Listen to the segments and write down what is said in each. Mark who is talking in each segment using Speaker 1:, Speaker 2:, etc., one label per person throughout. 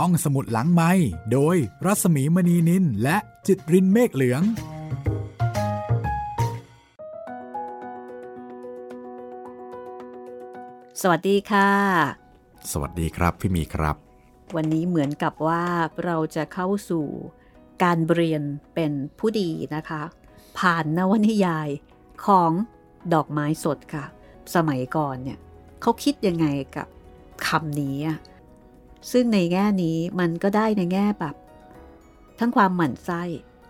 Speaker 1: ห้องสมุดหลังไม้โดยรัสมีมณีนินและจิตรินเมฆเหลือง
Speaker 2: สวัสดีค่ะ
Speaker 1: สวัสดีครับพี่มีครับ
Speaker 2: วันนี้เหมือนกับว่าเราจะเข้าสู่การเรียนเป็นผู้ดีนะคะ ผ่านนวนิยายของดอกไม้สดค่ะ สมัยก่อนเนี่ยเขาคิดยังไงกับคำนี้อะ ซึ่งในแง่นี้มันก็ได้ในแง่แบบ ทั้งความหมั่นไส้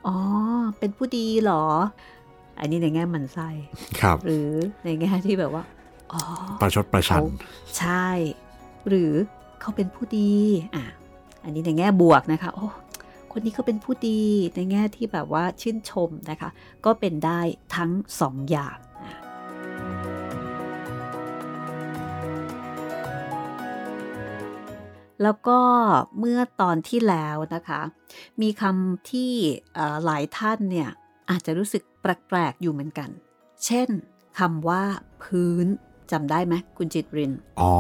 Speaker 2: อ๋อ เป็นผู้ดีเหรอ อันนี้ในแง่หมั่นไส้
Speaker 1: ครับ
Speaker 2: หรือในแง่ที่แบบว่า อ๋อ
Speaker 1: ประชดประชัน
Speaker 2: ใช่ หรือเขาเป็นผู้ดี อะ อันนี้ในแง่บวกนะคะ โอ้ คนนี้เขาเป็นผู้ดีในแง่ที่แบบว่าชื่นชมนะคะ ก็เป็นได้ทั้งสองอย่าง แล้วก็เมื่อตอนที่แล้วนะคะ มีคำที่เอ่อหลายท่านเนี่ยอาจจะรู้สึกแปลกๆอยู่เหมือนกัน เช่นคำว่าพื้นจำได้ไหมคุณจิตริน
Speaker 1: อ๋อ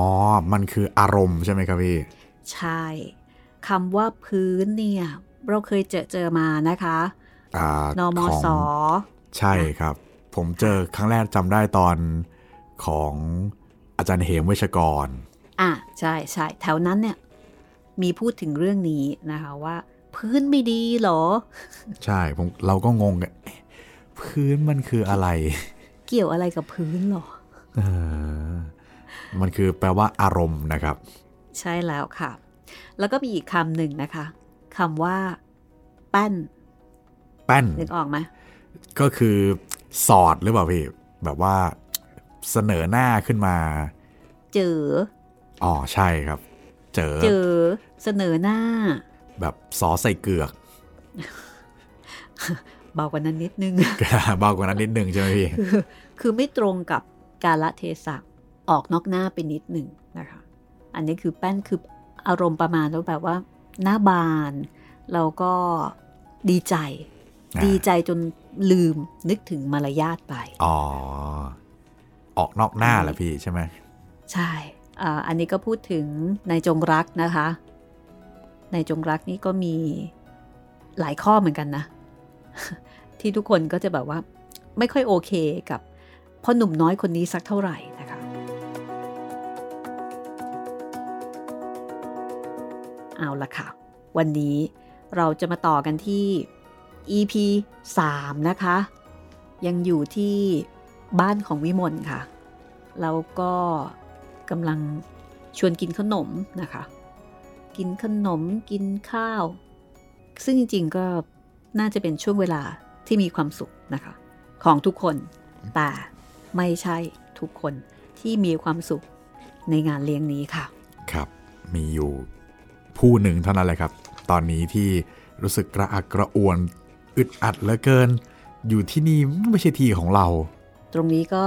Speaker 1: มันคืออารมณ์ใช่ไหมครับพี่
Speaker 2: ใช่คำว่าพื้นเนี่ย เราเคยเจอเจอมานะคะ
Speaker 1: อ่าน
Speaker 2: ม
Speaker 1: ของ
Speaker 2: ส
Speaker 1: ใช่ครับ ผมเจอครั้งแรกจำได้ตอนของอาจารย์เหมเวชกร
Speaker 2: อะ ใช่ใช่แถวนั้นเนี่ย มีพูดถึงเรื่องนี้นะคะว่าพื้นไม่ดีเหรอ
Speaker 1: ใช่ผมเราก็งงกันเอ๊ะพื้นมันคืออะไร
Speaker 2: เกี่ยวอะไรกับพื้นเหรอ
Speaker 1: เออมันคือแปลว่าอารมณ์นะครับ
Speaker 2: ใช่แล้วค่ะ แล้วก็มีอีกคำหนึ่งนะคะคำว่า แป้น
Speaker 1: แป้น
Speaker 2: นึกออกไหม
Speaker 1: ก็คือสอดหรือเปล่าพี่แบบว่าเสนอหน้าขึ้นมา
Speaker 2: เจอ
Speaker 1: อ๋อใช่ครับ เจอ
Speaker 2: เจอเสนอหน้า
Speaker 1: แบบซอใส่เกือก
Speaker 2: เบากว่านั้นนิดนึง
Speaker 1: เบากว่านั้นนิดนึงใช่ไหมพี่
Speaker 2: คือคือไม่ตรงกับกาลเทศะออกนอกหน้าไปนิดหนึ่งนะคะ อันนี้คือแป้นคืออารมณ์ประมาณว่าแบบว่าหน้าบานแล้วก็ดีใจ
Speaker 1: อ่า
Speaker 2: ดีใจจนลืมนึกถึงมารยาทไป
Speaker 1: อ๋อ ออกนอกหน้าแหละพี่ใช่ไหม
Speaker 2: ใช่ อันนี้ก็พูดถึงนายจงรักนะคะนายจงรักนี่ก็มีหลายข้อเหมือนกันนะ ที่ทุกคนก็จะแบบว่าไม่ค่อยโอเคกับพ่อหนุ่มน้อยคนนี้สักเท่าไหร่นะคะ เอาละค่ะ วันนี้เราจะมาต่อกันที่ EP 3 นะคะ ยังอยู่ที่บ้านของวิมลค่ะ แล้วก็ กำลังชวนกินขนมนะคะ กินขนมกินข้าว ซึ่งจริงๆก็น่าจะเป็นช่วงเวลาที่มีความสุขนะคะ ของทุกคน แต่ไม่ใช่ทุกคนที่มีความสุขในงานเลี้ยงนี้ค่ะ
Speaker 1: ครับ มีอยู่ผู้หนึ่งเท่านั้นแหละครับ ตอนนี้ที่รู้สึกกระอักกระอ่วนอึดอัดเหลือเกิน อยู่ที่นี่ไม่ใช่ที่ของเรา
Speaker 2: ตรงนี้ก็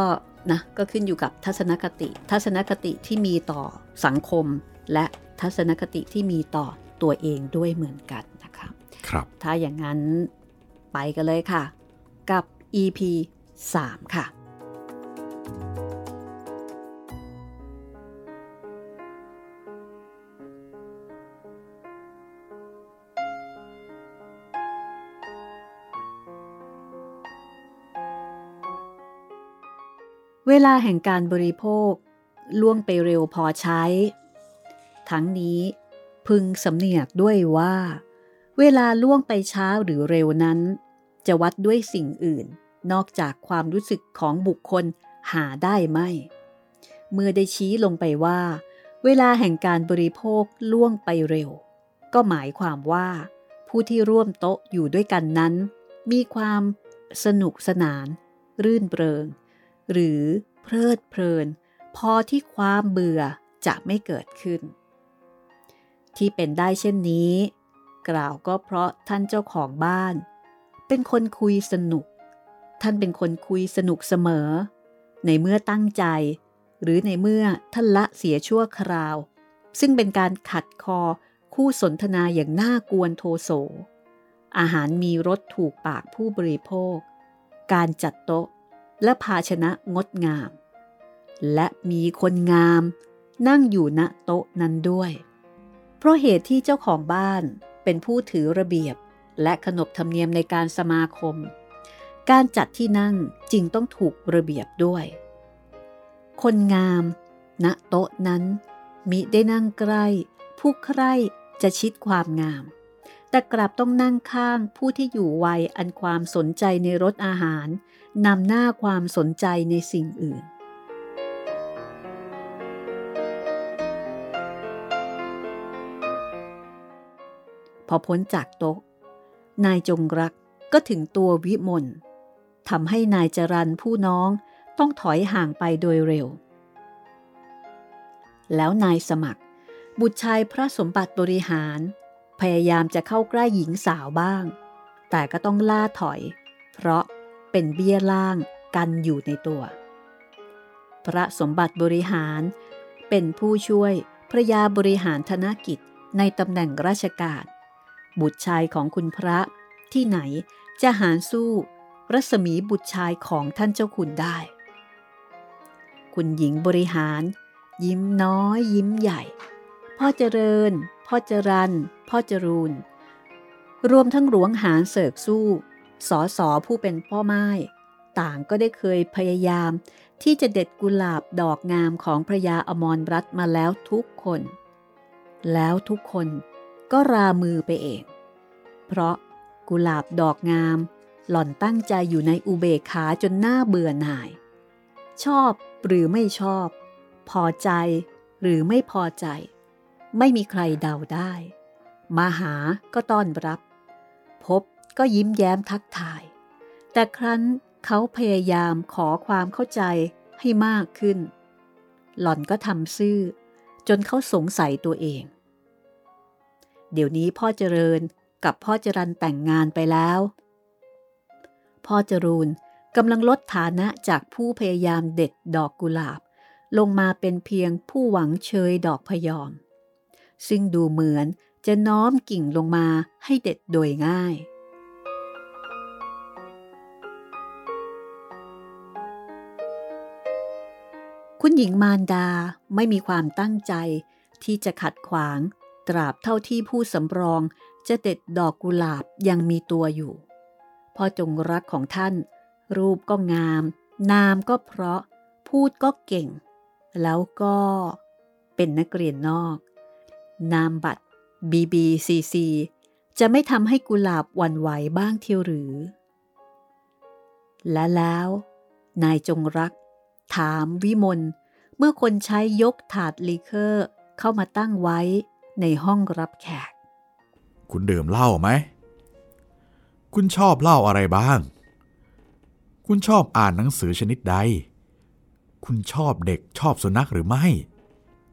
Speaker 2: นะก็ขึ้นอยู่กับทัศนคติ ทัศนคติที่มีต่อสังคม และทัศนคติที่มีต่อตัวเองด้วยเหมือนกันนะคะ
Speaker 1: ครับ
Speaker 2: ถ้าอย่างนั้นไปกันเลยค่ะ กับ EP 3 ค่ะ เวลาแห่งการบริโภค ล่วงไปเร็วพอใช้ ทั้งนี้พึงสำเนียกด้วยว่า เวลาล่วงไปช้าหรือเร็วนั้น จะวัดด้วยสิ่งอื่น นอกจากความรู้สึกของบุคคลหาได้ไม่ เมื่อได้ชี้ลงไปว่า เวลาแห่งการบริโภคล่วงไปเร็ว ก็หมายความว่า ผู้ที่ร่วมโต๊ะอยู่ด้วยกันนั้น มีความสนุกสนาน รื่นเริง หรือเพลิดเพลิน พอที่ความเบื่อจะไม่เกิดขึ้น ที่เป็นได้เช่นนี้ กล่าวก็เพราะท่านเจ้าของบ้าน เป็นคนคุยสนุก ท่านเป็นคนคุยสนุกเสมอ ในเมื่อตั้งใจ หรือในเมื่อท่านละเสียชั่วคราว ซึ่งเป็นการขัดคอคู่สนทนาอย่างน่ากวนโทโส อาหารมีรสถูกปากผู้บริโภค การจัดโต๊ะ และภาชนะงดงาม และมีคนงามนั่งอยู่ณโต๊ะนั้นด้วย เพราะเหตุที่เจ้าของบ้านเป็นผู้ถือระเบียบและขนบธรรมเนียมในการสมาคม การจัดที่นั่งจึงต้องถูกระเบียบด้วย คนงามณโต๊ะนั้น มิได้นั่งใกล้ ผู้ใครจะชิดความงาม แต่กลับต้องนั่งข้างผู้ที่อยู่วัยอันความสนใจในรสอาหาร นำหน้าความสนใจในสิ่งอื่น พอพ้นจากโต๊ะ นายจงรักก็ถึงตัววิมลทำให้นายจรันผู้น้องต้องถอยห่างไปโดยเร็ว แล้วนายสมัคร บุตรชายพระสมบัติบริหาร พยายามจะเข้าใกล้หญิงสาวบ้าง แต่ก็ต้องล่าถอย เพราะ เป็นเบี้ยล่างกันอยู่ในตัว พระสมบัติบริหารเป็นผู้ช่วยพระยาบริหารธนกิจในตำแหน่งราชการ บุตรชายของคุณพระที่ไหนจะหารสู้รัศมีบุตรชายของท่านเจ้าคุณได้ คุณหญิงบริหาร ยิ้มน้อยยิ้มใหญ่ พ่อเจริญ พ่อจรันพ่อจรูนรวมทั้งหลวงหารเสกสู้ สอสอผู้เป็นพ่อไม้ ต่างก็ได้เคยพยายาม ที่จะเด็ดกุหลาบดอกงามของพระยาอมรรัตมาแล้วทุกคน แล้วทุกคนก็รามือไปเอง เพราะกุหลาบดอกงาม หล่อนตั้งใจอยู่ในอุเบกขาจนหน้าเบื่อหน่าย ชอบหรือไม่ชอบ พอใจหรือไม่พอใจ ไม่มีใครเดาได้ มาหาก็ต้อนรับ พบ ก็ยิ้มแย้มทักทาย แต่ครั้นเขาพยายามขอความเข้าใจให้มากขึ้น หล่อนก็ทำซื่อ จนเขาสงสัยตัวเอง เดี๋ยวนี้พ่อเจริญกับพ่อจรันแต่งงานไปแล้ว พ่อจรูนกำลังลดฐานะจากผู้พยายามเด็ดดอกกุหลาบ ลงมาเป็นเพียงผู้หวังเชยดอกพยอม ซึ่งดูเหมือนจะน้อมกิ่งลงมาให้เด็ดโดยง่าย คุณหญิงมารดาไม่มีความตั้งใจที่จะขัดขวาง ตราบเท่าที่ผู้สำรองจะเด็ดดอกกุหลาบยังมีตัวอยู่พ่อจงรักของท่าน รูปก็งาม นามก็เพราะ พูดก็เก่ง แล้วก็เป็นนักเรียนนอก นามบัตร BBCC จะไม่ทำให้กุหลาบวันไหวบ้างเทียวหรือ และแล้ว นายจงรัก ถามวิมลเมื่อคนใช้ยกถาดลีเคอร์เข้ามาตั้งไว้ในห้องรับแขก
Speaker 1: คุณดื่มเหล้าไหม คุณชอบเหล้าอะไรบ้าง คุณชอบอ่านหนังสือชนิดใด คุณชอบเด็กชอบสุนัขหรือไม่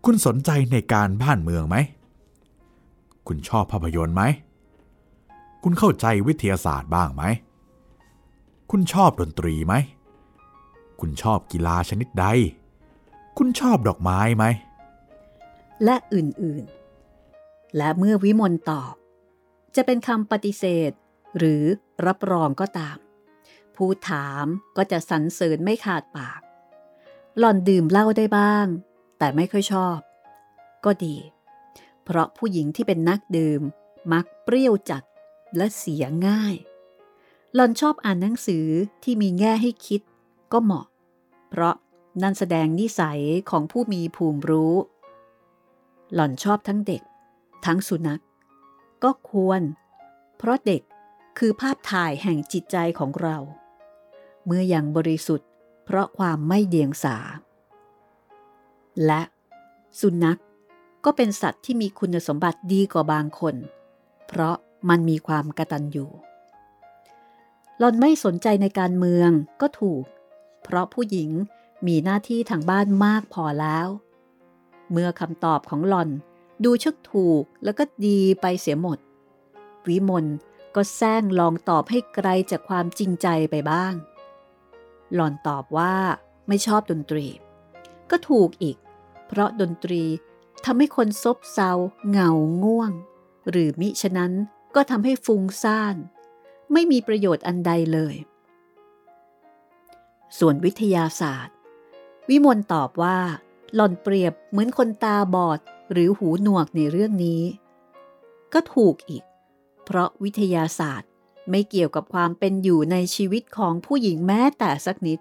Speaker 1: คุณสนใจในการบ้านเมืองไหม คุณชอบภาพยนตร์ไหม คุณเข้าใจวิทยาศาสตร์บ้างไหม คุณชอบดนตรีไหม คุณชอบกีฬาชนิดใด คุณชอบดอกไม้ไหม
Speaker 2: และอื่นๆ และเมื่อวิมลตอบ จะเป็นคำปฏิเสธ หรือรับรองก็ตาม ผู้ถามก็จะสรรเสริญไม่ขาดปาก หล่อนดื่มเหล้าได้บ้าง แต่ไม่ค่อยชอบ ก็ดี เพราะผู้หญิงที่เป็นนักดื่มมักเปรี้ยวจัดและเสียง่าย หล่อนชอบอ่านหนังสือที่มีแง่ให้คิดก็เหมาะ เพราะนั่นแสดงนิสัยของผู้มีภูมิรู้ หล่อนชอบทั้งเด็ก ทั้งสุนัข ก็ควร เพราะเด็กคือภาพถ่ายแห่งจิตใจของเรา เมื่ออยังบริสุทธิ์ เพราะความไม่เดียงสา และสุนัขก็เป็นสัตว์ที่มีคุณสมบัติดีกว่าบางคน เพราะมันมีความกระตันอยู่ หล่อนไม่สนใจในการเมืองก็ถูก เพราะผู้หญิงมีหน้าที่ทางบ้านมากพอแล้ว เมื่อคำตอบของหล่อนดูชึกถูกแล้วก็ดีไปเสียหมด วิมลก็แซงลองตอบให้ไกลจากความจริงใจไปบ้าง หล่อนตอบว่าไม่ชอบดนตรี ก็ถูกอีก เพราะดนตรีทำให้คนซบเซาเหงาง่วง หรือมิฉะนั้นก็ทำให้ฟุ้งซ่าน ไม่มีประโยชน์อันใดเลย ส่วนวิทยาศาสตร์ วิมลตอบว่า หล่อนเปรียบเหมือนคนตาบอดหรือหูหนวกในเรื่องนี้ ก็ถูกอีก เพราะวิทยาศาสตร์ไม่เกี่ยวกับความเป็นอยู่ในชีวิตของผู้หญิงแม้แต่สักนิด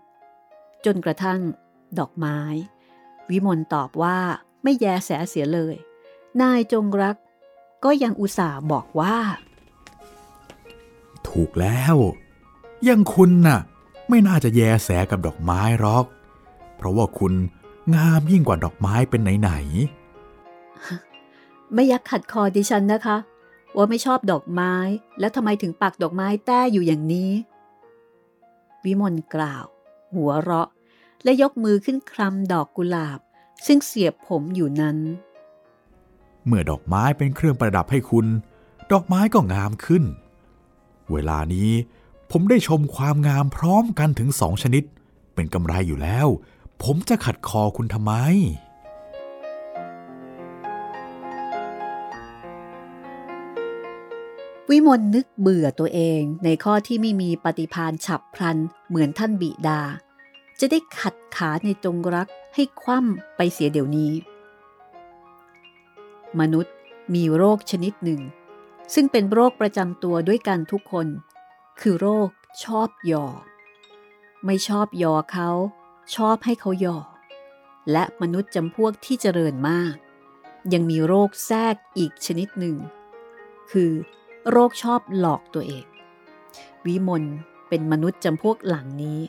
Speaker 2: จนกระทั่ง ดอกไม้ วิมลตอบว่าไม่แยแสเสียเลย นายจงรัก ก็ยังอุตส่าห์บอกว่า
Speaker 1: ถูกแล้ว ยังคุณน่ะ ไม่น่าจะแยแสกับดอกไม้หรอก เพราะว่าคุณงามยิ่งกว่าดอกไม้เป็นไหน
Speaker 2: ไม่ยักขัดคอดิฉันนะคะ ว่าไม่ชอบดอกไม้ แล้วทำไมถึงปักดอกไม้แต้อยู่อย่างนี้ วิมลกล่าว หัวเราะ และยกมือขึ้นคลำดอกกุหลาบ ซึ่งเสียบผมอยู่นั้น
Speaker 1: ๆเมื่อดอกไม้เป็นเครื่องประดับให้คุณ ดอกไม้ก็งามขึ้น เวลานี้ ผมได้ชมความงามพร้อมกันถึงสองชนิด เป็นกำไรอยู่แล้ว ผมจะขัดคอคุณทำไม
Speaker 2: วิมลนึกเบื่อตัวเองในข้อที่ไม่มีปฏิพานฉับพลันเหมือนท่านบิดา จะได้ขัดขาในจงรักให้คว่ำไปเสียเดี๋ยวนี้ มนุษย์มีโรคชนิดหนึ่ง ซึ่งเป็นโรคประจำตัวด้วยกันทุกคน คือโรคชอบยอไม่ชอบยอเขา ชอบให้เขายอและมนุษย์จำพวกที่เจริญมาก ยังมีโรคแทรกอีกชนิดหนึ่ง คือ โรคชอบหลอกตัวเอง วิมลเป็นมนุษย์จำพวกหลังนี้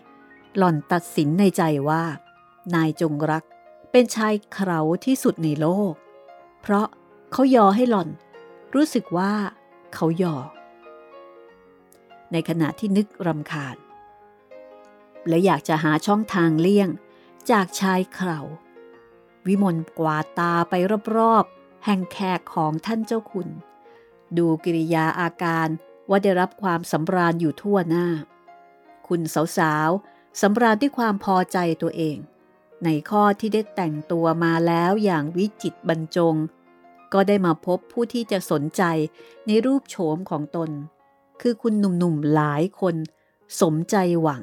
Speaker 2: หล่อนตัดสินในใจว่า นายจงรักเป็นชายเขาที่สุดในโลก เพราะเขายอให้หล่อน รู้สึกว่าเขายอ ในขณะที่นึกรำคาญ และอยากจะหาช่องทางเลี่ยงจากชายเขาวิมลกวาดตาไปรอบๆ แห่งแขกของท่านเจ้าคุณ ดูกิริยาอาการว่าได้รับความสำราญอยู่ทั่วหน้า คุณสาวๆสำราญด้วยความพอใจตัวเอง ในข้อที่ได้แต่งตัวมาแล้วอย่างวิจิตบรรจง ก็ได้มาพบผู้ที่จะสนใจในรูปโฉมของตน คือคุณหนุ่มๆหลายคน สมใจหวัง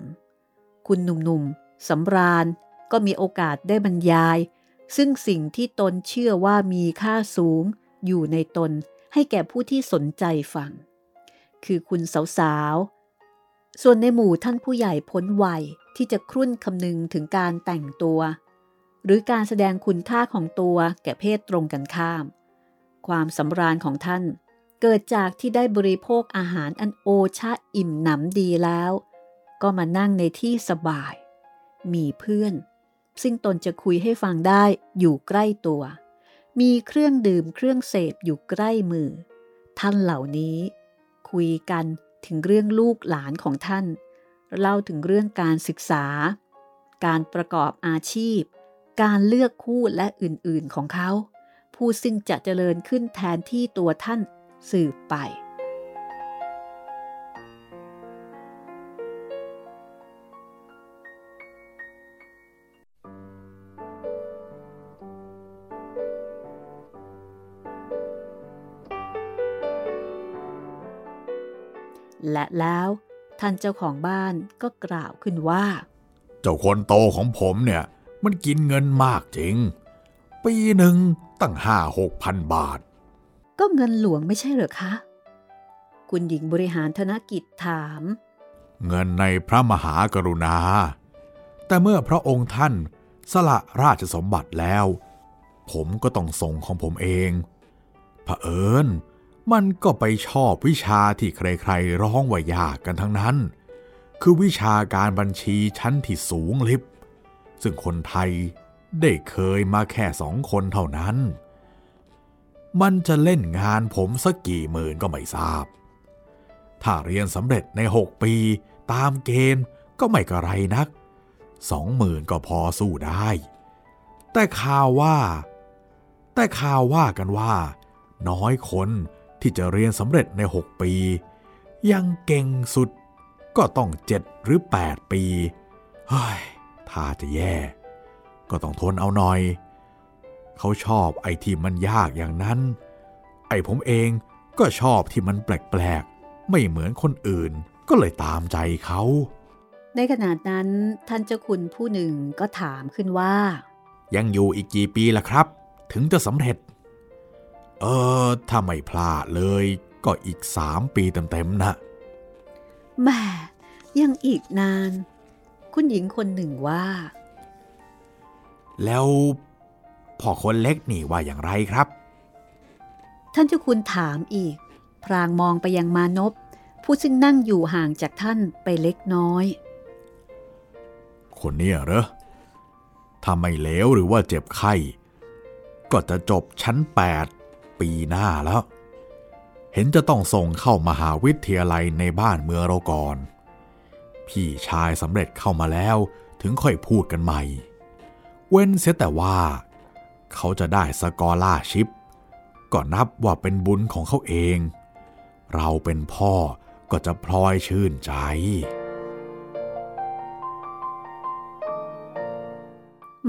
Speaker 2: คุณหนุ่มๆสำราญก็มีโอกาสได้บรรยาย ซึ่งสิ่งที่ตนเชื่อว่ามีค่าสูง อยู่ในตนให้แก่ผู้ที่สนใจฟัง คือคุณสาวๆ ส่วนในหมู่ท่านผู้ใหญ่พ้นวัยที่จะครุ่นคำนึงถึงการแต่งตัว หรือการแสดงคุณค่าของตัวแก่เพศตรงกันข้าม ความสำราญของท่าน เกิดจากที่ได้บริโภคอาหารอันโอชะอิ่มหนำดีแล้ว ก็มานั่งในที่สบาย มีเพื่อน ซึ่งตนจะคุยให้ฟังได้อยู่ใกล้ตัว มีเครื่องดื่มเครื่องเสพอยู่ใกล้มือ ท่านเหล่านี้ คุยกันถึงเรื่องลูกหลานของท่าน เล่าถึงเรื่องการศึกษา การประกอบอาชีพ การเลือกคู่และอื่นๆของเขา ผู้ซึ่งจะเจริญขึ้นแทนที่ตัวท่าน สืบไป และแล้วท่านเจ้าของบ้านก็กล่าวขึ้นว่า
Speaker 1: เจ้าคนโตของผมเนี่ยมันกินเงินมากจริง ปีหนึ่งตั้งห้าหกพันบาท
Speaker 2: ก็เงินหลวงไม่ใช่เหรอคะ คุณหญิงบริหารธนกิจถาม
Speaker 1: เงินในพระมหากรุณา แต่เมื่อพระองค์ท่านสละราชสมบัติแล้ว ผมก็ต้องส่งของผมเองเผอิญมันก็ไปชอบวิชาที่ใครๆ ร้องว่ายากกันทั้งนั้น คือวิชาการบัญชีชั้นที่สูงลิบ ซึ่งคนไทยได้เคยมาแค่สองคนเท่านั้น มันจะเล่นงานผมสักกี่หมื่นก็ไม่ทราบ ถ้าเรียนสำเร็จในหกปีตามเกณฑ์ก็ไม่กระไรนัก สองหมื่นก็พอสู้ได้ แต่ข่าวว่า แต่ข่าวว่ากันว่า น้อยคนที่จะเรียนสำเร็จใน 6 ปี ยังเก่งสุดก็ต้องเจ็ดหรือ 8 ปี เฮ้ยถ้าจะแย่ ก็ต้องทนเอาหน่อย เขาชอบไอ้ที่มันยากอย่างนั้น ไอ้ผมเองก็ชอบที่มันแปลกๆ ไม่เหมือนคนอื่นก็เลยตามใจเขา
Speaker 2: ในขณะนั้นท่านเจ้าคุณผู้หนึ่งก็ถามขึ้นว่า
Speaker 1: ยังอยู่อีกกี่ปีล่ะครับ ถึงจะสำเร็จ เออ ถ้าไม่พลาดเลยก็อีกสามปีเต็มๆนะ
Speaker 2: แหม่ยังอีกนาน คุณหญิงคนหนึ่งว่า
Speaker 1: แล้ว พ่อคนเล็กนี่ว่าอย่างไรครับ
Speaker 2: ท่านเจ้าคุณถามอีก พรางมองไปยังมานพผู้ซึ่งนั่งอยู่ห่างจากท่านไปเล็กน้อย
Speaker 1: คนเนี้ยเหรอถ้าไม่เลวหรือว่าเจ็บไข้ ก็จะจบชั้น 8 ปีหน้าแล้ว เห็นจะต้องส่งเข้ามหาวิทยาลัยในบ้านเมืองเราก่อน พี่ชายสำเร็จเข้ามาแล้วถึงค่อยพูดกันใหม่ เว้นเสียแต่ว่า เขาจะได้สกอล่าชิปก็นับว่าเป็นบุญของเขาเอง เราเป็นพ่อก็จะพลอยชื่นใจ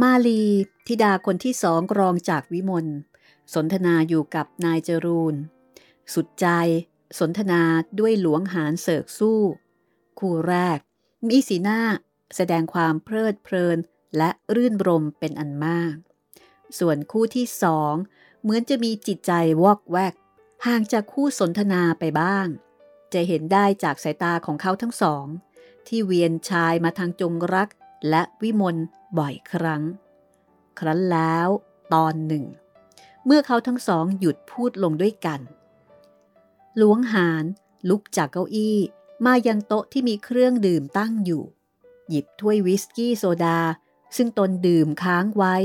Speaker 2: มาลีธิดาคนที่สองรองจากวิมลสนทนาอยู่กับนายจรูน สุดใจสนทนาด้วยหลวงหารเสกสู้ คู่แรก มีสีหน้าแสดงความเพลิดเพลินและรื่นรมเป็นอันมาก ส่วนคู่ที่สองเหมือนจะมีจิตใจวอกแวก ห่างจากคู่สนทนาไปบ้าง จะเห็นได้จากสายตาของเขาทั้งสอง ที่เวียนชายมาทางจงรักและวิมลบ่อยครั้ง ครั้นแล้วตอนหนึ่ง เมื่อเขาทั้งสองหยุดพูดลงด้วยกัน หลวงหารลุกจากเก้าอี้มายังโต๊ะที่มีเครื่องดื่มตั้งอยู่ หยิบถ้วยวิสกี้โซดา ซึ่งตนดื่มค้างไว้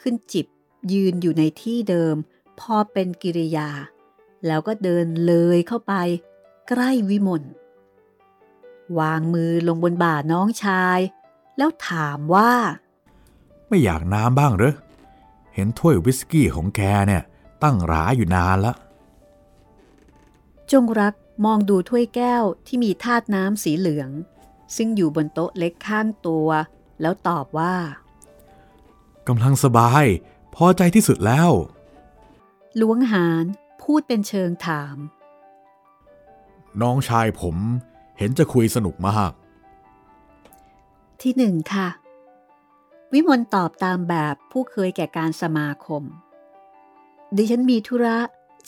Speaker 2: ขึ้นจิบยืนอยู่ในที่เดิม พอเป็นกิริยา แล้วก็เดินเลยเข้าไป ใกล้วิมลวางมือลงบนบ่าน้องชาย แล้วถามว่า
Speaker 1: ไม่อยากน้ำบ้างเหรอเห็นถ้วยวิสกี้ของแกเนี่ย ตั้งหราอยู่นานละ
Speaker 2: จงรักมองดูถ้วยแก้วที่มีธาตุน้ำสีเหลือง ซึ่งอยู่บนโต๊ะเล็กข้างตัว แล้วตอบว่า กำ
Speaker 1: ลังสบาย พอใจที่สุดแล้ว
Speaker 2: หลวงหารพูดเป็นเชิงถาม
Speaker 1: น้องชายผมเห็นจะคุยสนุกมาก
Speaker 2: ที่หนึ่งค่ะ วิมลตอบตามแบบผู้เคยแก่การสมาคม ดิฉันมีธุระ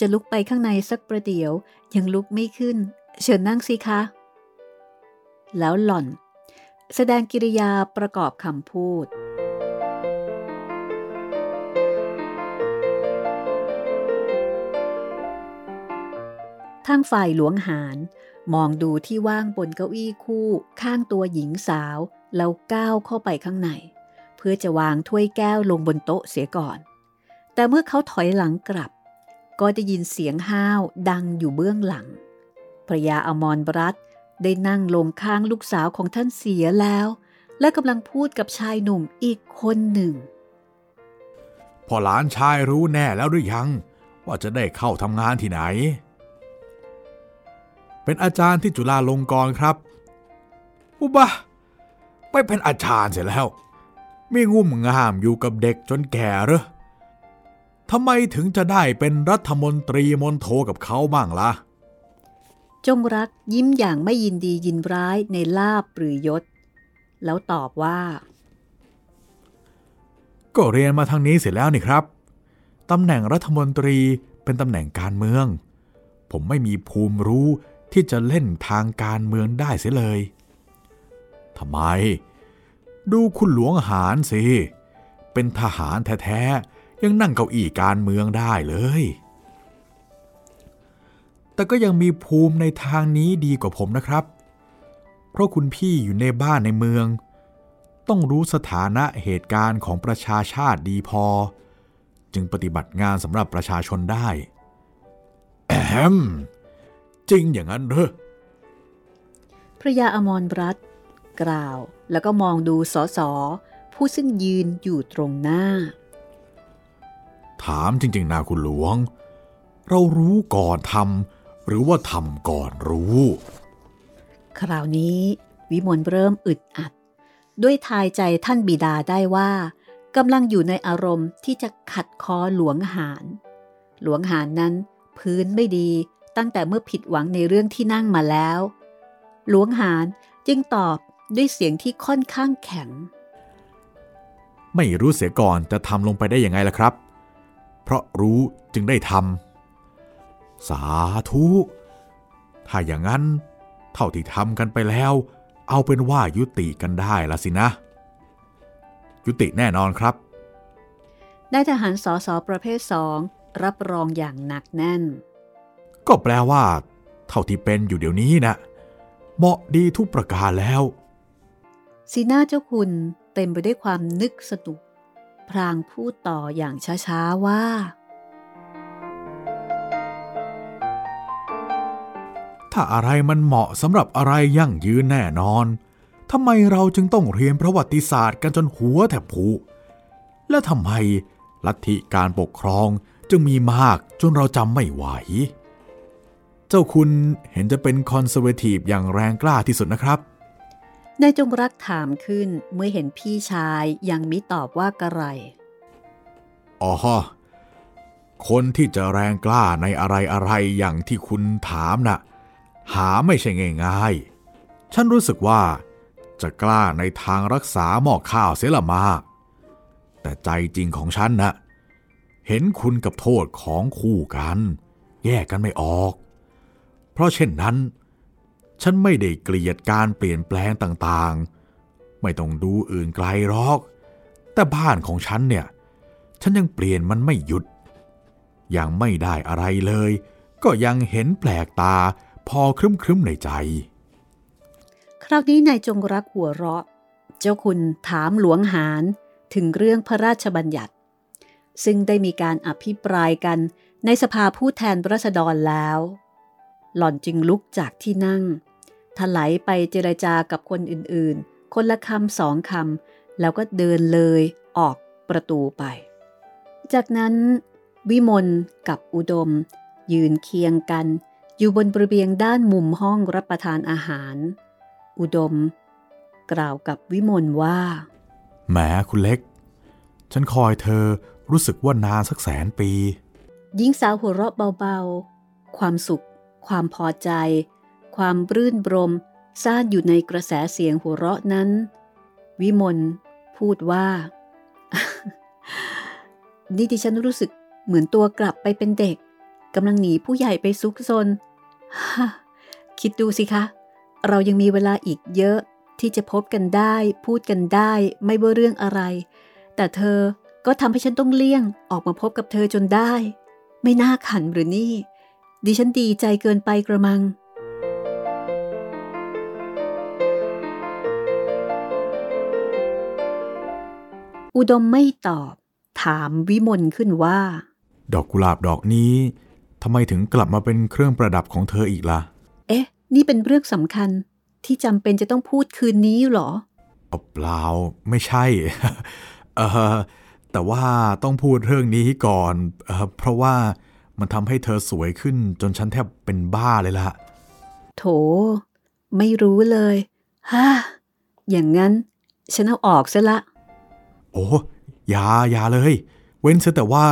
Speaker 2: จะลุกไปข้างในสักประเดี๋ยว ยังลุกไม่ขึ้น เชิญนั่งสิคะ แล้วหล่อน แสดงกิริยาประกอบคำพูด ทางฝ่ายหลวงหารมองดูที่ว่างบนเก้าอี้คู่ข้างตัวหญิงสาว แล้วก้าวเข้าไปข้างใน เพื่อจะวางถ้วยแก้วลงบนโต๊ะเสียก่อน แต่เมื่อเขาถอยหลังกลับ ก็ได้ยินเสียงห้าวดังอยู่เบื้องหลังพระยาอมรบรัตได้นั่งลงข้างลูกสาวของท่านเสียแล้ว และกำลังพูดกับชายหนุ่มอีกคนหนึ่ง
Speaker 1: พอหลานชายรู้แน่แล้วหรือยัง ว่าจะได้เข้าทำงานที่ไหน เป็นอาจารย์ที่จุฬาลงกรณ์ครับ อุบะไม่เป็นอาจารย์เสร็จแล้ว ไม่งุ่มงามอยู่กับเด็กจนแก่เหรอทำไมถึงจะได้เป็นรัฐมนตรีมนโทกับเขาบ้างล่ะ
Speaker 2: จงรักยิ้มอย่างไม่ยินดียินร้ายในลาบหรือยศ แล้วตอบว่า
Speaker 1: ก็เรียนมาทางนี้เสร็จแล้วนี่ครับตำแหน่งรัฐมนตรีเป็นตำแหน่งการเมือง ผมไม่มีภูมิรู้ ที่จะเล่นทางการเมืองได้เสียเลย ทำไม ดูคุณหลวงหารสิ เป็นทหารแท้ๆ ยังนั่งเก้าอี้การเมืองได้เลย แต่ก็ยังมีภูมิในทางนี้ดีกว่าผมนะครับ เพราะคุณพี่อยู่ในบ้านในเมือง ต้องรู้สถานะเหตุการณ์ของประชาชาติดีพอ จึงปฏิบัติงานสำหรับประชาชนได้ แอม จริงอย่างนั้นเหรอ
Speaker 2: พระยาอมรรัตน์กล่าวแล้วก็มองดูสอสอผู้ซึ่งยืนอยู่ตรงหน้า
Speaker 1: ถามจริง ๆ นาคุณหลวง เรารู้ก่อนทำหรือว่าทำก่อนรู้
Speaker 2: คราวนี้วิมลเริ่มอึดอัด ด้วยทายใจท่านบิดาได้ว่ากำลังอยู่ในอารมณ์ที่จะขัดคอหลวงหารหลวงหารนั้นพื้นไม่ดี ตั้งแต่เมื่อผิดหวังในเรื่องที่นั่งมาแล้ว หลวงหารจึงตอบด้วยเสียงที่ค่อนข้างแข็ง
Speaker 1: ไม่รู้เสียก่อนจะทำลงไปได้ยังไงล่ะครับพราะรู้จึงได้ทำสาธุถ้าอย่างนั้น เท่าที่ทำกันไปแล้ว เอาเป็นว่ายุติกันได้ละสินะ ยุติแน่นอนครับ
Speaker 2: ได้ทหารสอสอประเภทสองรับรองอย่างหนักแน่น
Speaker 1: ก็แปลว่า เท่าที่เป็นอยู่เดี๋ยวนี้นะเหมาะดีทุกประการแล้ว
Speaker 2: สีหน้าเจ้าคุณเต็มไปด้วยความนึกสนุก พรางพูดต่ออย่างช้าๆว่า
Speaker 1: ถ้าอะไรมันเหมาะสำหรับอะไรยั่งยืนแน่นอนทำไมเราจึงต้องเรียนประวัติศาสตร์กันจนหัวแทบผุและทำไมลัทธิการปกครองจึงมีมากจนเราจำไม่ไหว เจ้าคุณเห็นจะเป็นคอนเซอร์เวทีฟอย่างแรงกล้าที่สุดนะครับ
Speaker 2: นายจงรักถามขึ้นเมื่อเห็นพี่ชายยังมิตอบว่ากระไร
Speaker 1: อ๋อคนที่จะแรงกล้าในอะไรอะไรอย่างที่คุณถามนะ่ะ หาไม่ใช่ง่ายๆ ฉันรู้สึกว่าจะกล้าในทางรักษาหม้อข้าวเสียละมาก แต่ใจจริงของฉันนะเห็นคุณกับโทษของคู่กัน แยกกันไม่ออก เพราะเช่นนั้น ฉันไม่ได้เกลียดการเปลี่ยนแปลงต่างๆ ไม่ต้องดูอื่นไกลหรอก แต่บ้านของฉันเนี่ย ฉันยังเปลี่ยนมันไม่หยุด ยังไม่ได้อะไรเลย ก็ยังเห็นแปลกตาพอครึ้มๆในใจ
Speaker 2: คราวนี้นายจงรักหัวเราะ เจ้าคุณถามหลวงหารถึงเรื่องพระราชบัญญัติ ซึ่งได้มีการอภิปรายกันในสภาผู้แทนรัษฎรแล้ว หล่อนจึงลุกจากที่นั่งถลายไปเจรจากับคนอื่นๆ คนละคำสองคำแล้วก็เดินเลยออกประตูไป จากนั้น วิมลกับอุดม ยืนเคียงกัน อยู่บนระเบียงด้านมุมห้องรับประทานอาหาร อุดม กล่าวกับวิมลว่า
Speaker 1: แหมคุณเล็ก ฉันคอยเธอรู้สึกว่านานสักแสนปี
Speaker 2: หญิงสาวหัวเราะเบาๆ ความสุข ความพอใจ ความรื่นรมซ่านอยู่ในกระแสเสียงหัวเราะนั้น วิมลพูดว่า นี่ดิฉันรู้สึกเหมือนตัวกลับไปเป็นเด็กกำลังหนีผู้ใหญ่ไปซุกซน คิดดูสิคะ เรายังมีเวลาอีกเยอะที่จะพบกันได้ พูดกันได้ไม่ว่าเรื่องอะไร แต่เธอก็ทำให้ฉันต้องเลี่ยงออกมาพบกับเธอจนได้ ไม่น่าขันหรือนี่ ดิฉันดีใจเกินไปกระมัง อุดมไม่ตอบ ถามวิมลขึ้นว่า
Speaker 1: ดอกกุหลาบดอกนี้ทำไมถึงกลับมาเป็นเครื่องประดับของเธออีกล่ะ
Speaker 2: เอ๊ะ นี่เป็นเรื่องสำคัญที่จำเป็นจะต้องพูดคืนนี้เหรอ
Speaker 1: เปล่าไม่ใช่ เออแต่ว่าต้องพูดเรื่องนี้ก่อนเออเพราะว่า มันทำให้เธอสวยขึ้นจนฉันแทบเป็นบ้าเลยล่ะ
Speaker 2: โถ ไม่รู้เลยฮ่าอย่างนั้น ฉันเอาออกซะละ
Speaker 1: โอ้อยาอย่าเลย เว้นเสียแต่ว่า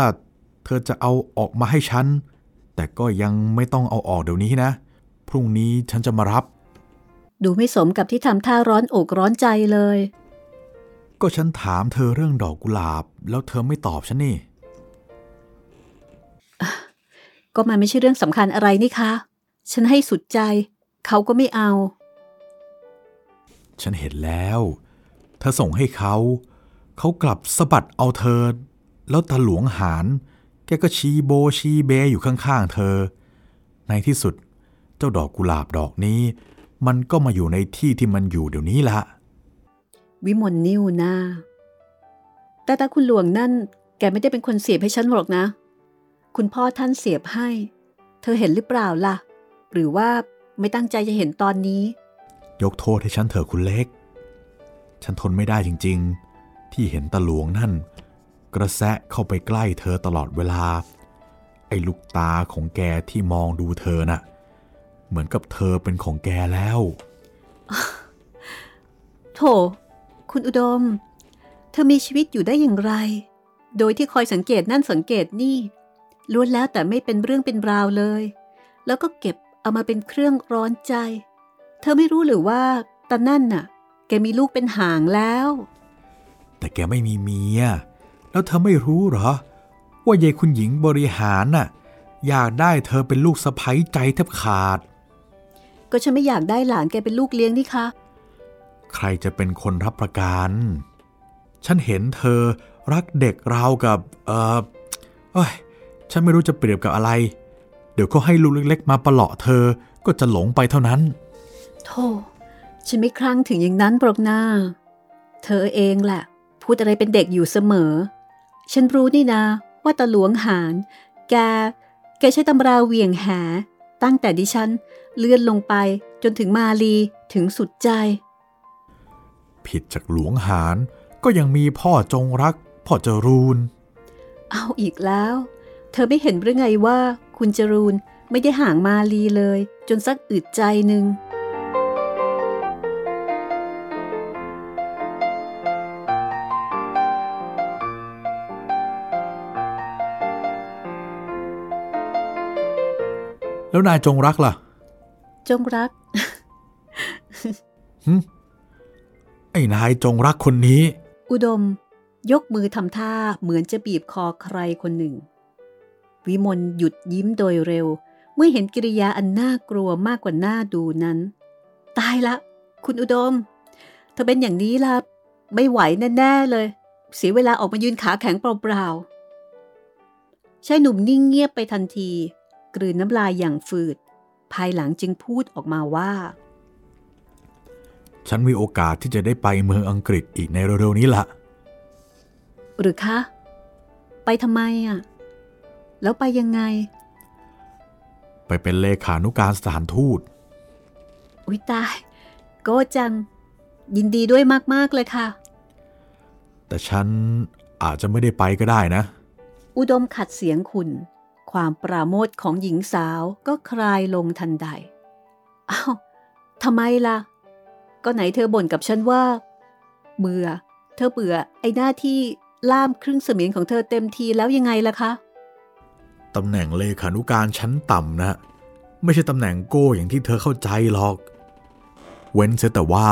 Speaker 1: เธอจะเอาออกมาให้ฉัน แต่ก็ยังไม่ต้องเอาออกเดี๋ยวนี้นะ พรุ่งนี้ฉันจะมารับ
Speaker 2: ดูไม่สมกับที่ทำท่าร้อนอกร้อนใจเลย
Speaker 1: ก็ฉันถามเธอเรื่องดอกกุหลาบ แล้วเธอไม่ตอบฉันนี่
Speaker 2: ก็มันไม่ใช่เรื่องสำคัญอะไรนี่คะ ฉันให้สุดใจ เขาก็ไม่เอา
Speaker 1: ฉันเห็นแล้ว เธอส่งให้เขา เขากลับสะบัดเอาเธอ แล้วตาหลวงหารแกก็ชีโบชีเบอยู่ข้างๆเธอ ในที่สุดเจ้าดอกกุหลาบดอกนี้ มันก็มาอยู่ในที่ที่มันอยู่เดี๋ยวนี้ละ
Speaker 2: วิมลนิ้วหน้า แต่ตาคุณหลวงนั่น แกไม่ได้เป็นคนเสียบให้ฉันหรอกนะ คุณพ่อท่านเสียบให้ เธอเห็นหรือเปล่าล่ะ หรือว่าไม่ตั้งใจจะเห็นตอนนี้
Speaker 1: ยกโทษให้ฉันเถอะคุณเล็ก ฉันทนไม่ได้จริง ๆ ที่เห็นตาหลวงนั่น กระแสะเข้าไปใกล้เธอตลอดเวลา ไอ้ลูกตาของแกที่มองดูเธอน่ะ เหมือนกับเธอเป็นของแกแล้ว
Speaker 2: โถ คุณอุดม เธอมีชีวิตอยู่ได้อย่างไร โดยที่คอยสังเกตนั่นสังเกตนี่ ล้วนแล้วแต่ไม่เป็นเรื่องเป็นราวเลย แล้วก็เก็บเอามาเป็นเครื่องร้อนใจ เธอไม่รู้หรือว่าตานั่นน่ะ แกมีลูกเป็นหางแล้ว
Speaker 1: แต่แกไม่มีเมีย แล้วเธอไม่รู้เหรอวว่าเยายคุณหญิงบริหารน่ะ อยากได้เธอเป็นลูกสะใภ้ใจแทบขาด
Speaker 2: ก็ฉันไม่อยากได้หลานแกเป็นลูกเลี้ยงนี่คะ
Speaker 1: ใครจะเป็นคนรับประกัน ฉันเห็นเธอรักเด็กราวกับ เออเอ้ย ฉันไม่รู้จะเปรียบกับอะไร เดี๋ยวก็ให้ลูกเล็ก ๆ มาประหลาะเธอก็จะหลงไปเท่านั้น
Speaker 2: โธ่ฉันไม่คลั่งถึงอย่างนั้นปรอกนาเธอเองแหละ พูดอะไรเป็นเด็กอยู่เสมอ ฉันรู้นี่นะ ว่าตาหลวงหาน แก แกใช้ตำราเหวี่ยงแห ตั้งแต่ดิฉัน เลื่อนลงไปจนถึงมาลีถึงสุดใจ
Speaker 1: ผิดจากหลวงหารก็ยังมีพ่อจงรัก พ่อจรูน
Speaker 2: เอาอีกแล้ว เธอไม่เห็นหรือไงว่าคุณจรูนไม่ได้ห่างมาลีเลย จนสักอึดใจหนึ่ง
Speaker 1: แล้วนายจงรักล่ะ
Speaker 2: จงรัก
Speaker 1: หึไอ้นายจงรักคนนี้
Speaker 2: อุดม ยกมือทำท่าเหมือนจะบีบคอใครคนหนึ่ง วิมลหยุดยิ้มโดยเร็ว เมื่อเห็นกิริยาอันน่ากลัวมากกว่าหน้าดูนั้น ตายละ คุณอุดม เธอเป็นอย่างนี้ล่ะ ไม่ไหวแน่ๆเลย เสียเวลาออกมายืนขาแข็งเปล่าๆชายหนุ่มนิ่งเงียบไปทันที กลืนน้ำลายอย่างฝืด ภายหลังจึงพูดออกมาว่า
Speaker 1: ฉันมีโอกาสที่จะได้ไปเมืองอังกฤษอีกในเร็วๆนี้ละ
Speaker 2: หรือคะ ไปทำไมอะ แล้วไปยังไง
Speaker 1: ไปเป็นเลขานุการสถานทูต
Speaker 2: อุ๊ยตาย โก้จัง ยินดีด้วยมาก ๆ เลยค่ะ
Speaker 1: แต่ฉันอาจจะไม่ได้ไปก็ได้นะ
Speaker 2: อุดมขัดเสียงคุณ ความปราโมทย์ของหญิงสาวก็คลายลงทันใดอ้าวทำไมล่ะ ก็ไหนเธอบ่นกับฉันว่า เบื่อ เธอเบื่อไอ้หน้าที่ล่ามครึ่งเสมียนของเธอเต็มทีแล้วยังไงล่ะคะ
Speaker 1: ตำแหน่งเลขานุการชั้นต่ำนะ ไม่ใช่ตำแหน่งโก้อย่างที่เธอเข้าใจหรอก เว้นเสียแต่ว่า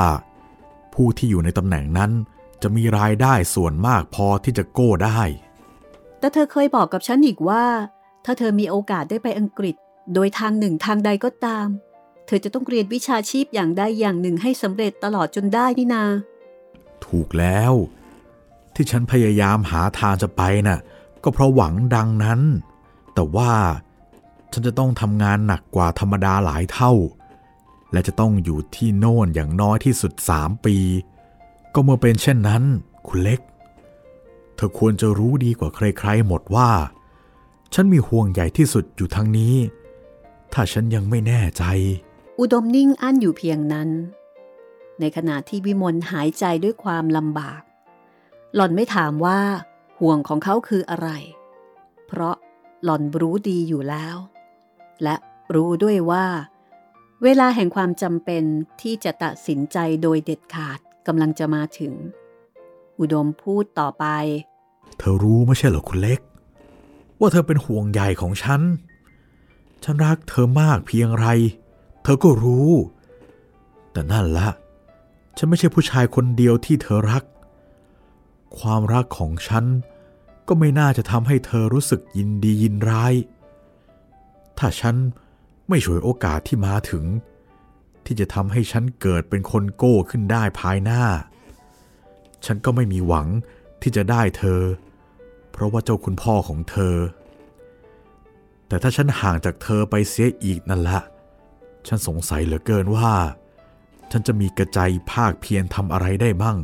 Speaker 1: ผู้ที่อยู่ในตำแหน่งนั้นจะมีรายได้ส่วนมากพอที่จะโก้ได้
Speaker 2: แต่เธอเคยบอกกับฉันอีกว่า ถ้าเธอมีโอกาสได้ไปอังกฤษ โดยทางหนึ่งทางใดก็ตาม เธอจะต้องเรียนวิชาชีพอย่างใดอย่างหนึ่งให้สำเร็จตลอดจนได้นี่นา
Speaker 1: ถูกแล้ว ที่ฉันพยายามหาทางจะไปน่ะ ก็เพราะหวังดังนั้น แต่ว่าฉันจะต้องทำงานหนักกว่าธรรมดาหลายเท่า และจะต้องอยู่ที่โน่นอย่างน้อยที่สุดสามปี ก็เมื่อเป็นเช่นนั้น คุณเล็ก เธอควรจะรู้ดีกว่าใครๆหมดว่า ฉันมีห่วงใหญ่ที่สุดอยู่ทางนี้ ถ้าฉันยังไม่แน่ใจ
Speaker 2: อุดมนิ่งอั้นอยู่เพียงนั้น ในขณะที่วิมลหายใจด้วยความลำบาก หล่อนไม่ถามว่าห่วงของเขาคืออะไร เพราะ หล่อนรู้ดีอยู่แล้ว และรู้ด้วยว่า เวลาแห่งความจำเป็นที่จะตัดสินใจโดยเด็ดขาดกำลังจะมาถึง อุดมพูดต่อไป
Speaker 1: เธอรู้ไม่ใช่เหรอคุณเล็ก ว่าเธอเป็นห่วงใยของฉัน ฉันรักเธอมากเพียงไร เธอก็รู้ แต่นั่นละฉันไม่ใช่ผู้ชายคนเดียวที่เธอรัก ความรักของฉัน ก็ไม่น่าจะทำให้เธอรู้สึกยินดียินร้าย ถ้าฉันไม่ช่วยโอกาสที่มาถึง ที่จะทำให้ฉันเกิดเป็นคนโก้ขึ้นได้ภายหน้า ฉันก็ไม่มีหวังที่จะได้เธอ เพราะว่าเจ้าคุณพ่อของเธอ แต่ถ้าฉันห่างจากเธอไปเสียอีกนั่นละ ฉันสงสัยเหลือเกินว่า ฉันจะมีกระใจภาคเพียรทำอะไรได้บ้าง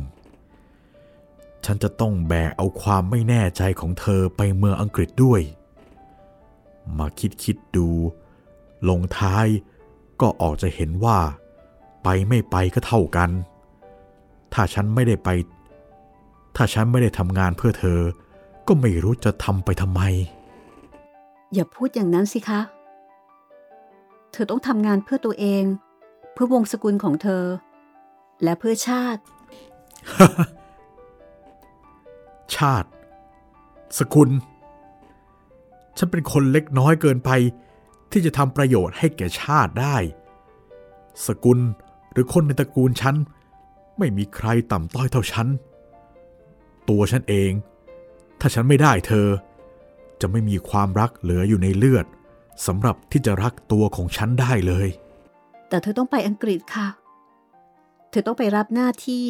Speaker 1: ฉันจะต้องแบกเอาความไม่แน่ใจของเธอไปเมืองอังกฤษด้วย มาคิดคิดดู ลงท้ายก็ออกจะเห็นว่า ไปไม่ไปก็เท่ากัน ถ้าฉันไม่ได้ไป ถ้าฉันไม่ได้ทำงานเพื่อเธอ ก็ไม่รู้จะทำไปทำไม
Speaker 2: อย่าพูดอย่างนั้นสิคะ เธอต้องทำงานเพื่อตัวเอง เพื่อวงศกุลของเธอ และเพื่อชาติ
Speaker 1: ชาติ สกุล ฉันเป็นคนเล็กน้อยเกินไป ที่จะทำประโยชน์ให้แก่ชาติได้ สกุลหรือคนในตระกูลฉัน ไม่มีใครต่ำต้อยเท่าฉัน ตัวฉันเอง ถ้าฉันไม่ได้เธอ จะไม่มีความรักเหลืออยู่ในเลือดสำหรับที่จะรักตัวของฉันได้เลย
Speaker 2: แต่เธอต้องไปอังกฤษค่ะ เธอต้องไปรับหน้าที่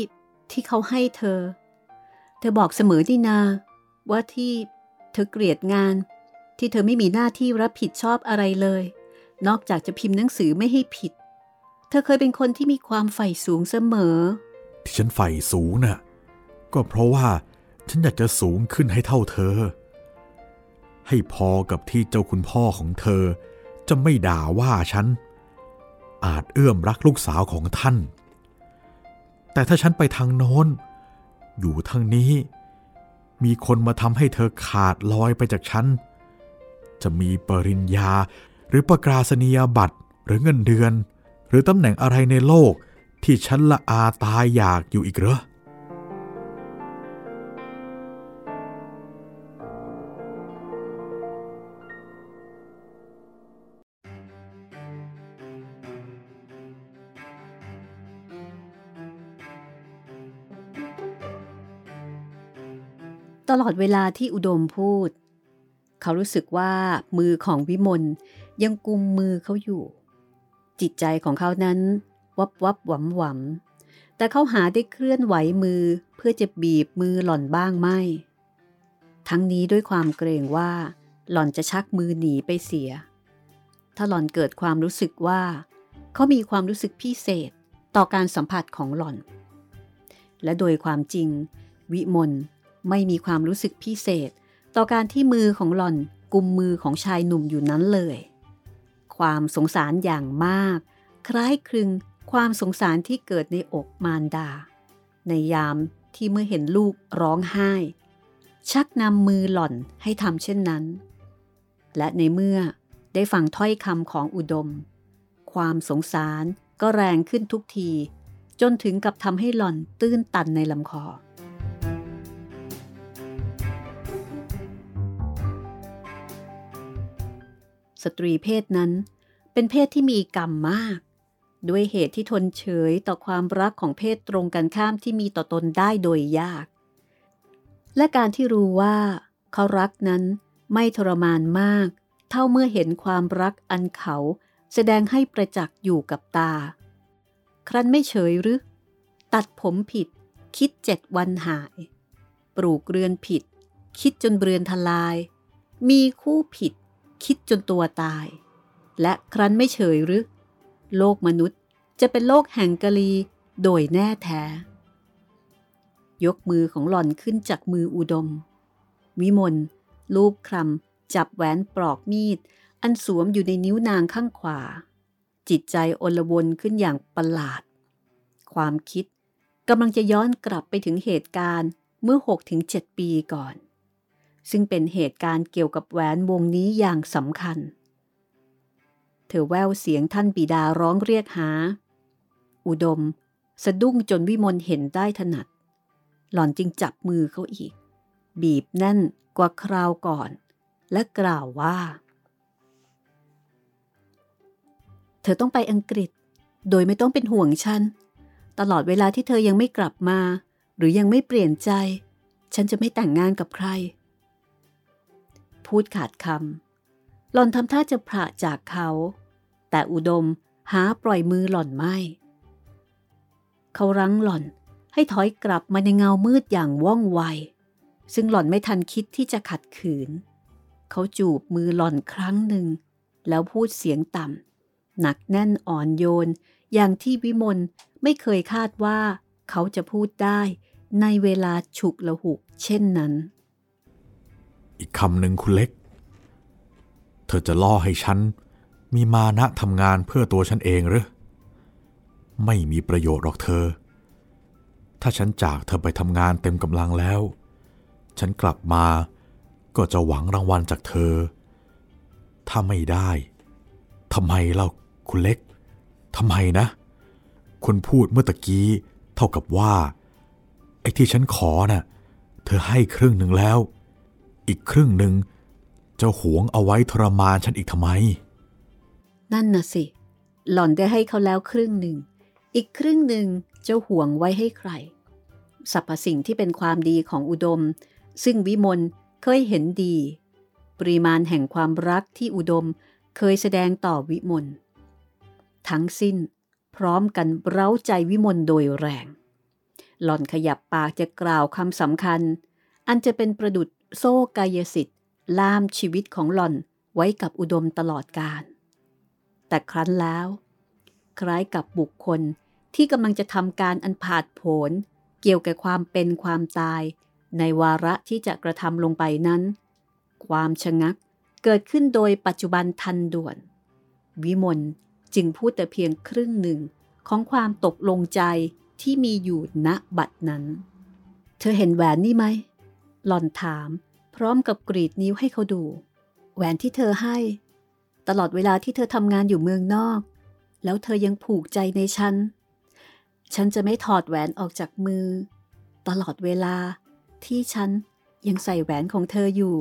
Speaker 2: ที่เขาให้เธอ ธอบอกเสมอดีนา ว่าที่เธอเกลียดงาน ที่เธอไม่มีหน้าที่รับผิดชอบอะไรเลย นอกจากจะพิมพ์หนังสือไม่ให้ผิด เธอเคยเป็นคนที่มีความใฝ่สูงเสมอ
Speaker 1: ที่ฉันใฝ่สูงน่ะก็เพราะว่าฉันอยากจะสูงขึ้นให้เท่าเธอ ให้พอกับที่เจ้าคุณพ่อของเธอ จะไม่ด่าว่าฉัน อาจเอื้อมรักลูกสาวของท่าน แต่ถ้าฉันไปทางโน้น อยู่ทั้งนี้ มีคนมาทำให้เธอขาดลอยไปจากฉัน จะมีปริญญาหรือประกาศนียบัตรหรือเงินเดือน หรือตำแหน่งอะไรในโลกที่ฉันละอาตายอยากอยู่อีกเหรอ
Speaker 2: ตลอดเวลาที่อุดมพูด เขารู้สึกว่ามือของวิมลยังกุมมือเขาอยู่ จิตใจของเขานั้น วับวับหวำหวำแต่เขาหาได้เคลื่อนไหวมือเพื่อจะบีบมือหล่อนบ้างไม่ ทั้งนี้ด้วยความเกรงว่า หล่อนจะชักมือหนีไปเสีย ถ้าหล่อนเกิดความรู้สึกว่า เขามีความรู้สึกพิเศษต่อการสัมผัสของหล่อน และโดยความจริง วิมล ไม่มีความรู้สึกพิเศษ ต่อการที่มือของหล่อนกุมมือของชายหนุ่มอยู่นั้นเลย ความสงสารอย่างมาก คล้ายคลึงความสงสารที่เกิดในอกมารดา ในยามที่เมื่อเห็นลูกร้องไห้ ชักนำมือหล่อนให้ทำเช่นนั้น และในเมื่อได้ฟังถ้อยคำของอุดม ความสงสารก็แรงขึ้นทุกที จนถึงกับทำให้หล่อนตื้นตันในลำคอ สตรีเพศนั้น เป็นเพศที่มีกรรมมาก ด้วยเหตุที่ทนเฉยต่อความรักของเพศตรงกันข้ามที่มีต่อตนได้โดยยาก และการที่รู้ว่าเขารักนั้นไม่ทรมานมาก เท่าเมื่อเห็นความรักอันเขาแสดงให้ประจักษ์อยู่กับตา ครั้นไม่เฉยหรือ ตัดผมผิด คิดเจ็ดวันหาย ปลูกเรือนผิด คิดจนเรือนทลาย มีคู่ผิด คิดจนตัวตาย และครั้นไม่เฉยหรือ โลกมนุษย์จะเป็นโลกแห่งกะลีโดยแน่แท้ ยกมือของหล่อนขึ้นจากมืออุดม วิมลลูบคลำจับแหวนปลอกมีด อันสวมอยู่ในนิ้วนางข้างขวา จิตใจอลวนขึ้นอย่างประหลาด ความคิดกำลังจะย้อนกลับไปถึงเหตุการณ์เมื่อ6-7ปีก่อน ซึ่งเป็นเหตุการณ์เกี่ยวกับแหวนวงนี้อย่างสำคัญ เธอแววเสียงท่านบิดาร้องเรียกหา อุดม สะดุ้งจนวิมลเห็นได้ถนัด หล่อนจึงจับมือเขาอีก บีบแน่นกว่าคราวก่อน และกล่าวว่า เธอต้องไปอังกฤษ โดยไม่ต้องเป็นห่วงฉัน ตลอดเวลาที่เธอยังไม่กลับมา หรือยังไม่เปลี่ยนใจ ฉันจะไม่แต่งงานกับใคร พูดขาดคำหล่อนทำท่าจะพระจากเขา แต่อุดมหาปล่อยมือหล่อนไม่ เขารั้งหล่อนให้ถอยกลับมาในเงามืดอย่างว่องไว ซึ่งหล่อนไม่ทันคิดที่จะขัดขืน เขาจูบมือหล่อนครั้งหนึ่ง แล้วพูดเสียงต่ำหนักแน่นอ่อนโยน อย่างที่วิมลไม่เคยคาดว่า เขาจะพูดได้ในเวลาฉุกละหุกเช่นนั้น
Speaker 1: อีกคำหนึ่งคุณเล็ก เธอจะล่อให้ฉันมีมานะทำงานเพื่อตัวฉันเองหรือ ไม่มีประโยชน์หรอกเธอ ถ้าฉันจากเธอไปทำงานเต็มกำลังแล้ว ฉันกลับมาก็จะหวังรางวัลจากเธอ ถ้าไม่ได้ทำไมเล่าคุณเล็กทำไมนะ คุณพูดเมื่อตะกี้เท่ากับว่า ไอ้ที่ฉันขอน่ะ เธอให้ครึ่งหนึ่งแล้ว อีกครึ่งหนึ่งจะหวงเอาไว้ทรมานฉันอีกทำไม
Speaker 2: นั่นน่ะสิ หล่อนได้ให้เขาแล้วครึ่งหนึ่ง อีกครึ่งหนึ่งจะห่วงไว้ให้ใครสรรพสิ่งที่เป็นความดีของอุดม ซึ่งวิมลเคยเห็นดี ปริมาณแห่งความรักที่อุดมเคยแสดงต่อวิมลทั้งสิ้นพร้อมกันเร้าใจวิมลโดยแรง หล่อนขยับปากจะกล่าวคำสำคัญ อันจะเป็นประดุด โซ่กายสิทธิ์ล่ามชีวิตของหล่อนไว้กับอุดมตลอดกาลแต่ครั้นแล้ว คล้ายกับบุคคลที่กำลังจะทำการอันผาดโผนเกี่ยวกับความเป็นความตาย ในวาระที่จะกระทำลงไปนั้น ความชะงักเกิดขึ้นโดยปัจจุบันทันด่วน วิมลจึงพูดแต่เพียงครึ่งหนึ่งของความตกลงใจที่มีอยู่ณบัดนั้น เธอเห็นแหวนนี่ไหม หล่อนถาม พร้อมกับกรีดนิ้วให้เขาดู แหวนที่เธอให้ ตลอดเวลาที่เธอทำงานอยู่เมืองนอก แล้วเธอยังผูกใจในฉัน ฉันจะไม่ถอดแหวนออกจากมือ ตลอดเวลาที่ฉันยังใส่แหวนของเธออยู่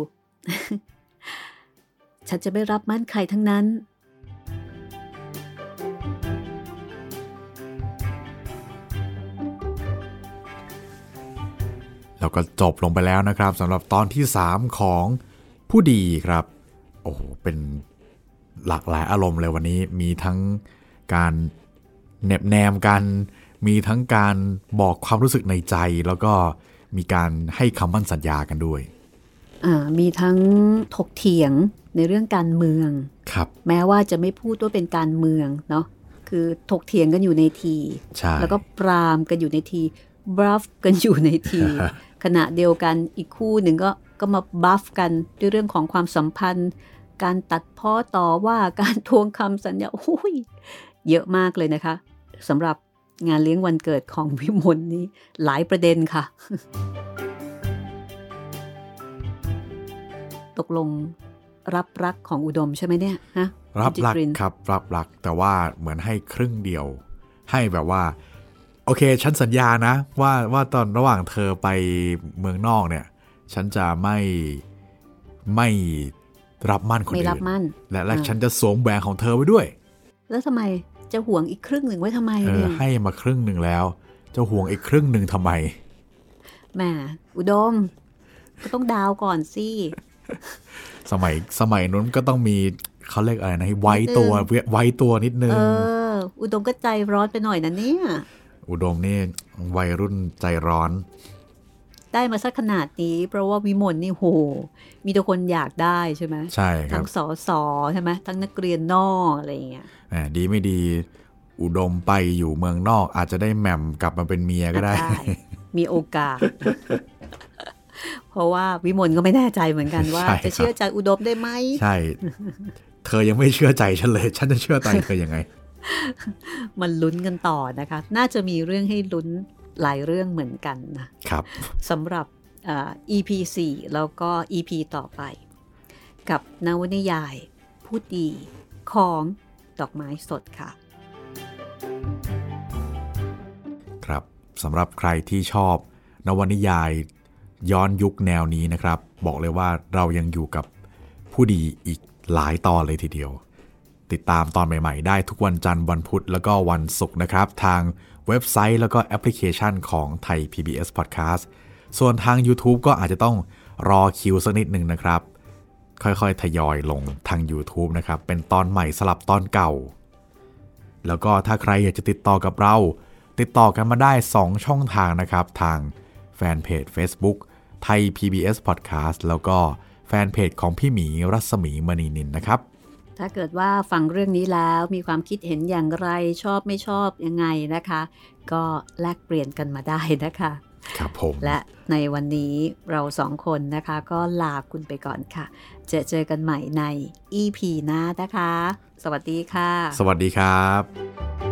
Speaker 2: ฉันจะไม่รับมั่นใครทั้งนั้น
Speaker 1: แล้วก็จบลงไปแล้วนะครับสำหรับตอนที่ 3 ของผู้ดีครับ โอ้โหเป็นหลากหลายอารมณ์เลยวันนี้มีทั้งการแนบแนมกัน มีทั้งการบอกความรู้สึกในใจ แล้วก็มีการให้คำมั่นสัญญากันด้วย
Speaker 2: อ่ามีทั้งถกเถียงในเรื่องการเมือง
Speaker 1: ครับ
Speaker 2: แม้ว่าจะไม่พูดว่าเป็นการเมืองเนาะ คือถกเถียงกันอยู่ในที
Speaker 1: ใช่
Speaker 2: แล้วก็ปรามกันอยู่ในทีบรัฟกันอยู่ในที ขณะเดียวกันอีกคู่หนึ่งก็ก็มาบัฟกันด้วยเรื่องของความสัมพันธ์ การตัดพ้อต่อว่าการทวงคำสัญญาโอ้ยเยอะมากเลยนะคะสำหรับงานเลี้ยงวันเกิดของวิมลนี้หลายประเด็นค่ะ ตกลงรับรักของอุดมใช่ไหมเนี่ยฮะ
Speaker 1: รับรัก
Speaker 2: คุณจิตริน
Speaker 1: ครับรับรักแต่ว่าเหมือนให้ครึ่งเดียว ให้แบบว่า โอเค ฉันสัญญานะว่าว่าตอนระหว่างเธอไปเมืองนอกเนี่ย ฉันจะไม่ไม่รับมั่นคน
Speaker 2: ไม่
Speaker 1: อื่
Speaker 2: รับ
Speaker 1: น
Speaker 2: มั่น
Speaker 1: และและ
Speaker 2: อ่า
Speaker 1: ฉันจะสวมแหวนของเธอไว้ด้วย
Speaker 2: แล้วทำไมจะห่วงอีกครึ่งหนึ่งไว้ทำไม
Speaker 1: เออ
Speaker 2: เนี่ย
Speaker 1: ให้มาครึ่งหนึ่งแล้ว จะห่วงอีกครึ่งหนึ่งทำไม
Speaker 2: แหมอุดม ก็ต้องดาวก่อนสิ
Speaker 1: สมัยสมัยนู้นก็ต้องมีเขาเรียกอะไรนะไว้ตัวไว้ตัวนิดนึ
Speaker 2: เองออุดมก็ใจร้อนไปหน่อยนะเนี่ย
Speaker 1: อุดมนี่วัยรุ่นใจร้อน
Speaker 2: ได้มาสักขนาดนี้ เพราะว่าวิมลนี่โห มีแต่คนอยากได้ใช่ไหม
Speaker 1: ใช่ครั
Speaker 2: ทั้
Speaker 1: บ
Speaker 2: งสอสอใช่ไหมทั้งนักเรียนนอกอะไรอย่างเงี้ย
Speaker 1: แหมดีไม่ดี อุดมไปอยู่เมืองนอก อาจจะได้แหม่มกลับมาเป็นเมียก็ได้
Speaker 2: มีโอกาส เพราะว่าวิมลก็ไม่แน่ใจเหมือนกันว่า
Speaker 1: ใช่ครับ
Speaker 2: จะเชื่อใจอุดมได้ไหม
Speaker 1: ใช่ เธอยังไม่เชื่อใจฉันเลย ฉันจะเชื่อใจเธอยังไง
Speaker 2: มันลุ้นกันต่อนะคะ น่าจะมีเรื่องให้ลุ้นหลายเรื่องเหมือนกันนะ
Speaker 1: ครับ
Speaker 2: สำหรับเอ่อ EP 4แล้วก็ EP ต่อไป กับนวนิยายผู้ดีของดอกไม้สดค่ะ
Speaker 1: ครับสำหรับใครที่ชอบ นวนิยายย้อนยุคแนวนี้นะครับ บอกเลยว่าเรายังอยู่กับผู้ดีอีกหลายตอนเลยทีเดียว ติดตามตอนใหม่ๆ ได้ทุกวันจันทร์วันพุธแล้วก็วันศุกร์นะครับ ทางเว็บไซต์แล้วก็แอปพลิเคชันของไทย PBS Podcast ส่วนทาง YouTube ก็อาจจะต้องรอคิวสักนิดหนึ่งนะครับ ค่อยๆ ทยอยลงทาง YouTube นะครับ เป็นตอนใหม่สลับตอนเก่า แล้วก็ถ้าใครอยากจะติดต่อกับเรา ติดต่อกันมาได้ 2 ช่องทางนะครับ ทางแฟนเพจ Facebook ไทย PBS Podcast แล้วก็แฟนเพจของพี่หมีรัศมีมณีนินนะครับ
Speaker 2: ถ้าเกิดว่าฟังเรื่องนี้แล้วมีความคิดเห็นอย่างไรชอบไม่ชอบยังไงนะคะ ก็แลกเปลี่ยนกันมาได้นะคะ
Speaker 1: ครับผม
Speaker 2: และในวันนี้เราสองคนนะคะ ก็ลาคุณไปก่อนค่ะเจอเจอกันใหม่ใน EP หน้านะคะ สวัสดีค่ะ
Speaker 1: สวัสดีครับ